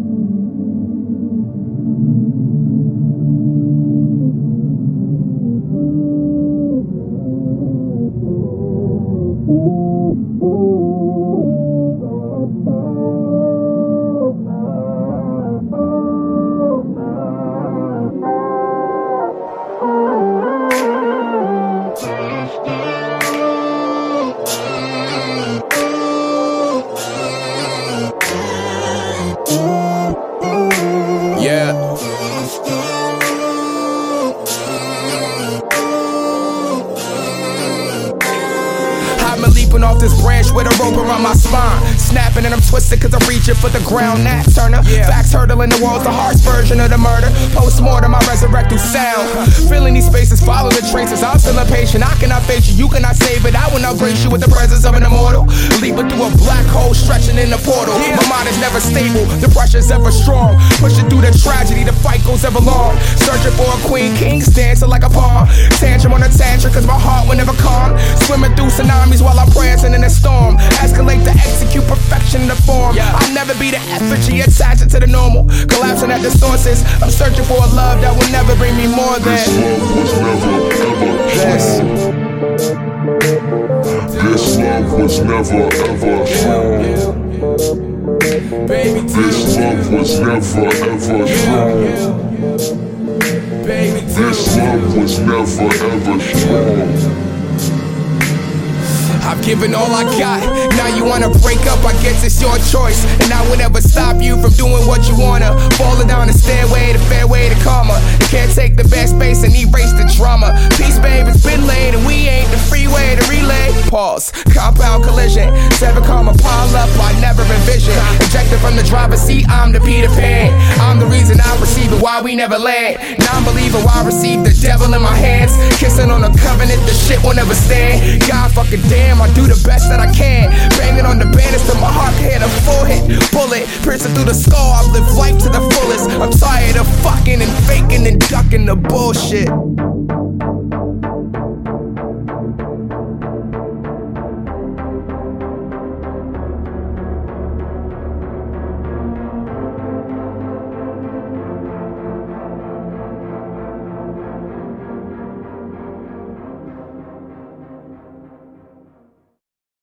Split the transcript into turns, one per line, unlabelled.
Thank you. Leaping off this branch with a rope around my spine. Snapping and I'm twisted cause I'm reaching for the ground. Nat Turner, yeah. backs hurdling the walls, the harsh version of the murder. Post mortem, I resurrect through sound. Filling these spaces, follow the traces. I'm still impatient. I cannot face you, you cannot save it. I will not grace you with the presence of an immortal. Leaping through a black hole, stretching in the portal. My mind is never stable, the pressure's ever strong. Pushing through the tragedy, the fight goes ever long. Searching for a queen, kings dancing like a pawn. Tantrum on a tantrum, cause my heart will never calm. Swimming through tsunamis while I'm prancing in a storm. Escalate to execute perfection in the form. Yeah. I'll never be the effigy attaching to the normal. Collapsing at the sources. I'm searching for a love that will never bring me more than.
This love was never ever
This.
This love was never ever strong.
Baby,
This love was never ever strong.
Baby,
This love was never ever strong.
I've given all I got. Now you wanna break up, I guess it's your choice. And I will never stop you from doing what you wanna. Falling down the stairway, the fairway to karma. You can't take the bad space and erase the drama. Peace, babe, it's been late and we ain't the freeway to relay. Pause, compound collision. Seven karma pile up, I never envision. Ejected from the driver's seat, I'm the Peter Pan. I'm the reason I receive it, why we never land. Non believer, why I receive the devil in my hands. Kissing on the covenant, the shit will never stand. God fucking damn, I do the best that I can. Banging on the banister, my heart hit a full forehead. Bullet piercing through the skull, I live life to the fullest. I'm tired of fucking and faking and ducking the bullshit.